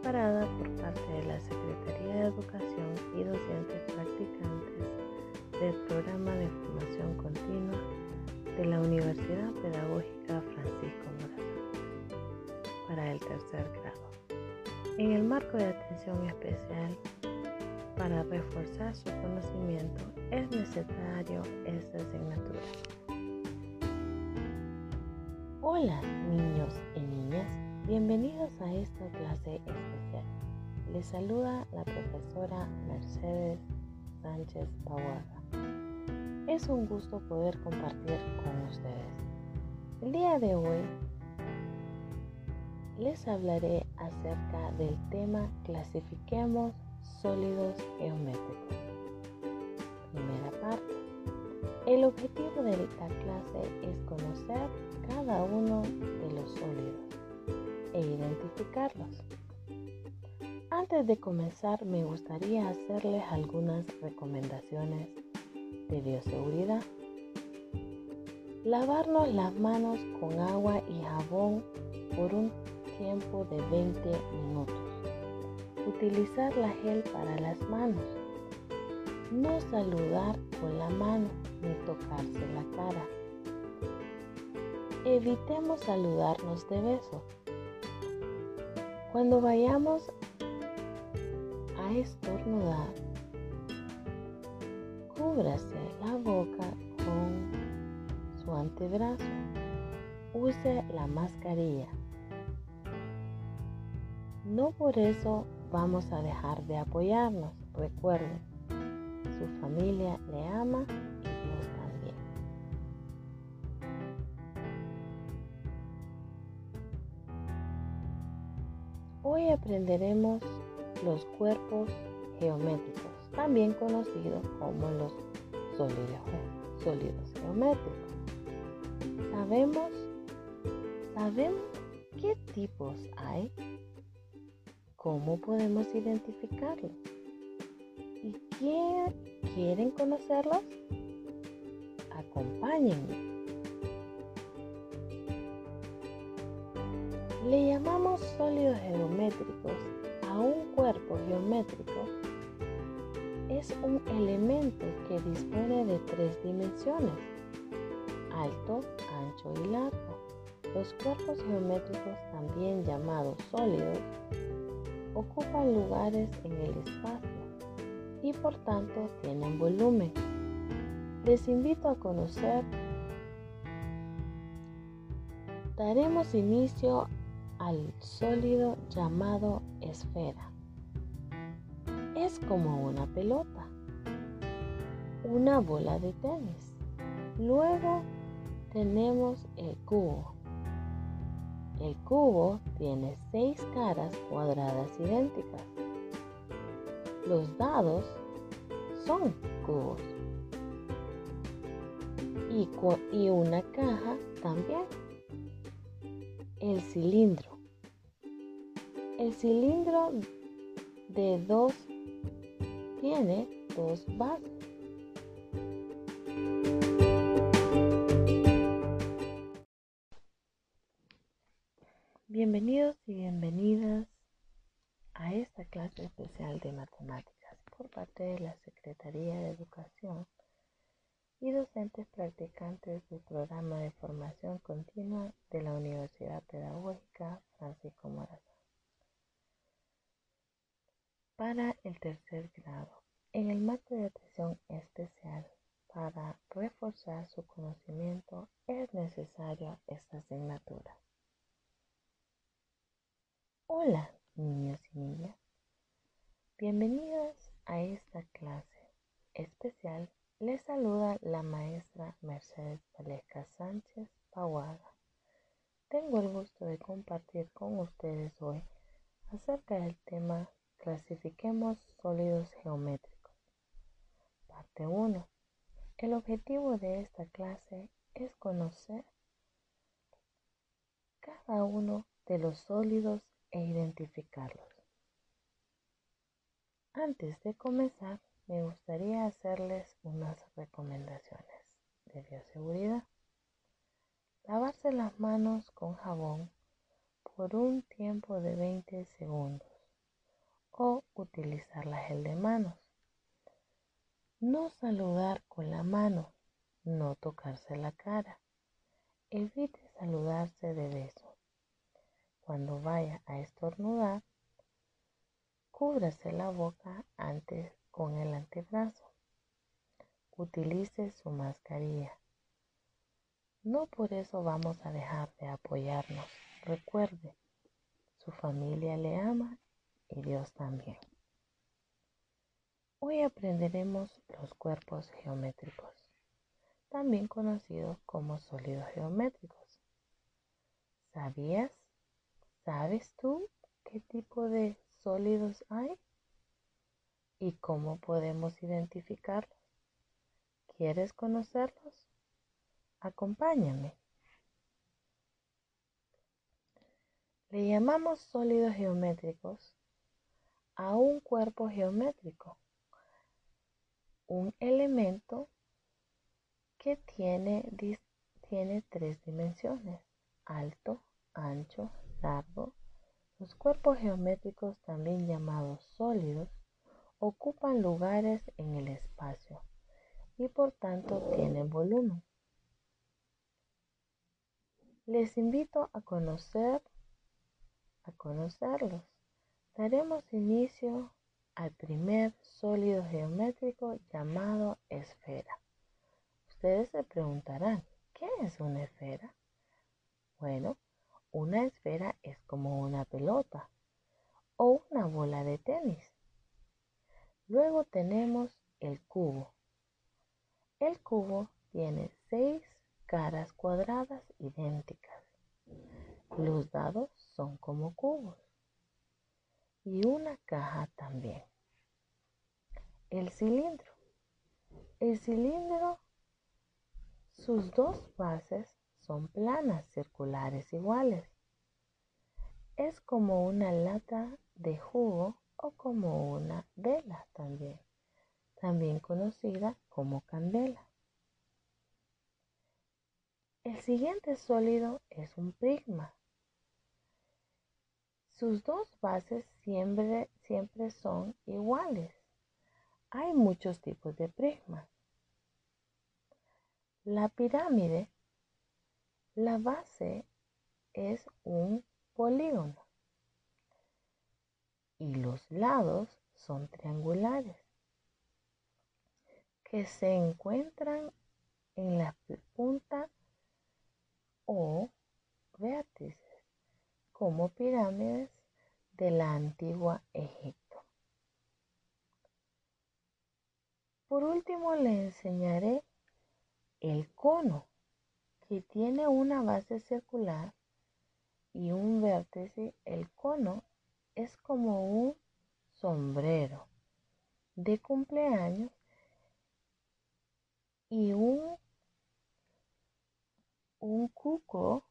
preparada por parte de la Secretaría de Educación y docentes practicantes del programa de formación continua de la Universidad Pedagógica Francisco Morazán para el tercer grado. En el marco de atención especial para reforzar su conocimiento es necesario esta asignatura. Hola niños y niñas, bienvenidos a esta clase especial. Les saluda la profesora Mercedes Sánchez Paguaga. Es un gusto poder compartir con ustedes. El día de hoy les hablaré acerca del tema Clasifiquemos sólidos geométricos. Primera parte. El objetivo de esta clase es conocer cada uno de los sólidos e identificarlos. Antes de comenzar me gustaría hacerles algunas recomendaciones de bioseguridad. Lavarnos las manos con agua y jabón por un tiempo de 20 minutos. Utilizar la gel para las manos. No saludar con la mano ni tocarse la cara. Evitemos saludarnos de beso. Cuando vayamos a estornudar, cúbrase la boca con su antebrazo. Use la mascarilla. No por eso vamos a dejar de apoyarnos. Recuerden, su familia le ama aprenderemos los cuerpos geométricos, también conocidos como los sólidos, sólidos geométricos. Sabemos, sabemos qué tipos hay, cómo podemos identificarlos y quién quieren conocerlos. Acompáñenme. Le llamamos sólidos geométricos a un cuerpo geométrico. Es un elemento que dispone de tres dimensiones, alto, ancho y largo. Los cuerpos geométricos, también llamados sólidos, ocupan lugares en el espacio y por tanto tienen volumen. Les invito a conocer. Daremos inicio al sólido llamado esfera. Es como una pelota, una bola de tenis. Luego tenemos el cubo. El cubo tiene seis caras cuadradas idénticas. Los dados son cubos. Y, y una caja también. El cilindro. El cilindro de dos tiene dos bases. Bienvenidos y bienvenidas a esta clase especial de matemáticas por parte de la Secretaría de Educación y docentes practicantes del programa de formación continua de la Universidad Pedagógica Francisco Morazán. Para el tercer grado, en el marco de atención especial para reforzar su conocimiento es necesaria esta asignatura. Hola, niños y niñas. Bienvenidos a esta clase especial. Les saluda la maestra Mercedes Valesca Sánchez Paguaga. Tengo el gusto de compartir con ustedes hoy acerca del tema Clasifiquemos sólidos geométricos. Parte 1. El objetivo de esta clase es conocer cada uno de los sólidos e identificarlos. Antes de comenzar, me gustaría hacerles unas recomendaciones de bioseguridad. Lavarse las manos con jabón por un tiempo de 20 segundos o utilizar la gel de manos. No saludar con la mano, no tocarse la cara. Evite saludarse de beso. Cuando vaya a estornudar, cúbrase la boca antes con el antebrazo. Utilice su mascarilla. No por eso vamos a dejar de apoyarnos. Recuerde, su familia le ama y Dios también. Hoy aprenderemos los cuerpos geométricos, también conocidos como sólidos geométricos. ¿Sabías? ¿Sabes tú qué tipo de sólidos hay? ¿Y cómo podemos identificarlos? ¿Quieres conocerlos? Acompáñame. Le llamamos sólidos geométricos a un cuerpo geométrico, un elemento que tiene, tiene tres dimensiones, alto, ancho, largo. Los cuerpos geométricos, también llamados sólidos, ocupan lugares en el espacio y por tanto tienen volumen. Les invito a conocer a conocerlos. Daremos inicio al primer sólido geométrico llamado esfera. Ustedes se preguntarán, ¿qué es una esfera? Bueno, una esfera es como una pelota o una bola de tenis. Luego tenemos el cubo. El cubo tiene seis caras cuadradas idénticas. Los dados son como cubos y una caja también. El cilindro. El cilindro, sus dos bases son planas circulares iguales. Es como una lata de jugo o como una vela también, también conocida como candela. El siguiente sólido es un prisma. Sus dos bases siempre, siempre son iguales. Hay muchos tipos de prismas. La pirámide, la base es un polígono y los lados son triangulares que se encuentran en la punta o como pirámides de la antigua Egipto. Por último le enseñaré el cono, que tiene una base circular y un vértice. El cono es como un sombrero de cumpleaños y un, un cuco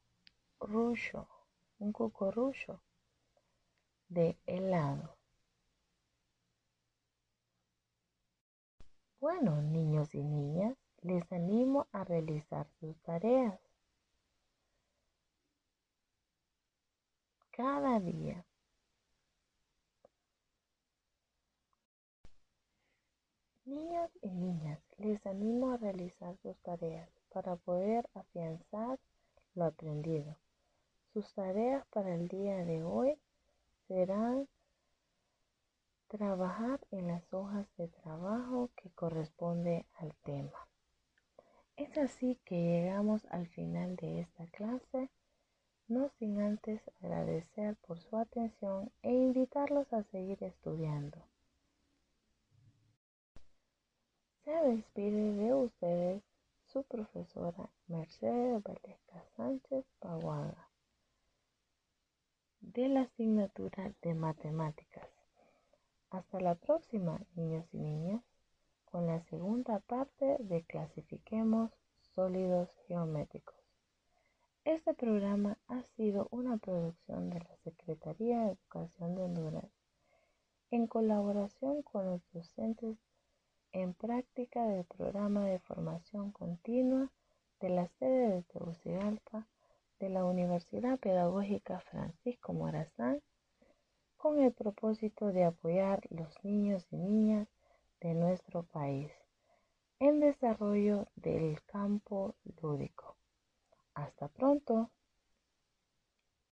ruso un cucorrucho de helado. Bueno, niños y niñas, les animo a realizar sus tareas cada día. Niños y niñas, les animo a realizar sus tareas para poder afianzar lo aprendido. Sus tareas para el día de hoy serán trabajar en las hojas de trabajo que corresponde al tema. Es así que llegamos al final de esta clase, no sin antes agradecer por su atención e invitarlos a seguir estudiando. Se despide de ustedes su profesora Mercedes Valesca Sánchez Paguaga de la asignatura de matemáticas. Hasta la próxima, niños y niñas, con la segunda parte de Clasifiquemos sólidos geométricos. Este programa ha sido una producción de la Secretaría de Educación de Honduras en colaboración con los docentes en práctica del programa de formación continua de la sede de Tegucigalpa de la Universidad Pedagógica Francisco Morazán con el propósito de apoyar los niños y niñas de nuestro país en desarrollo del campo lúdico. Hasta pronto.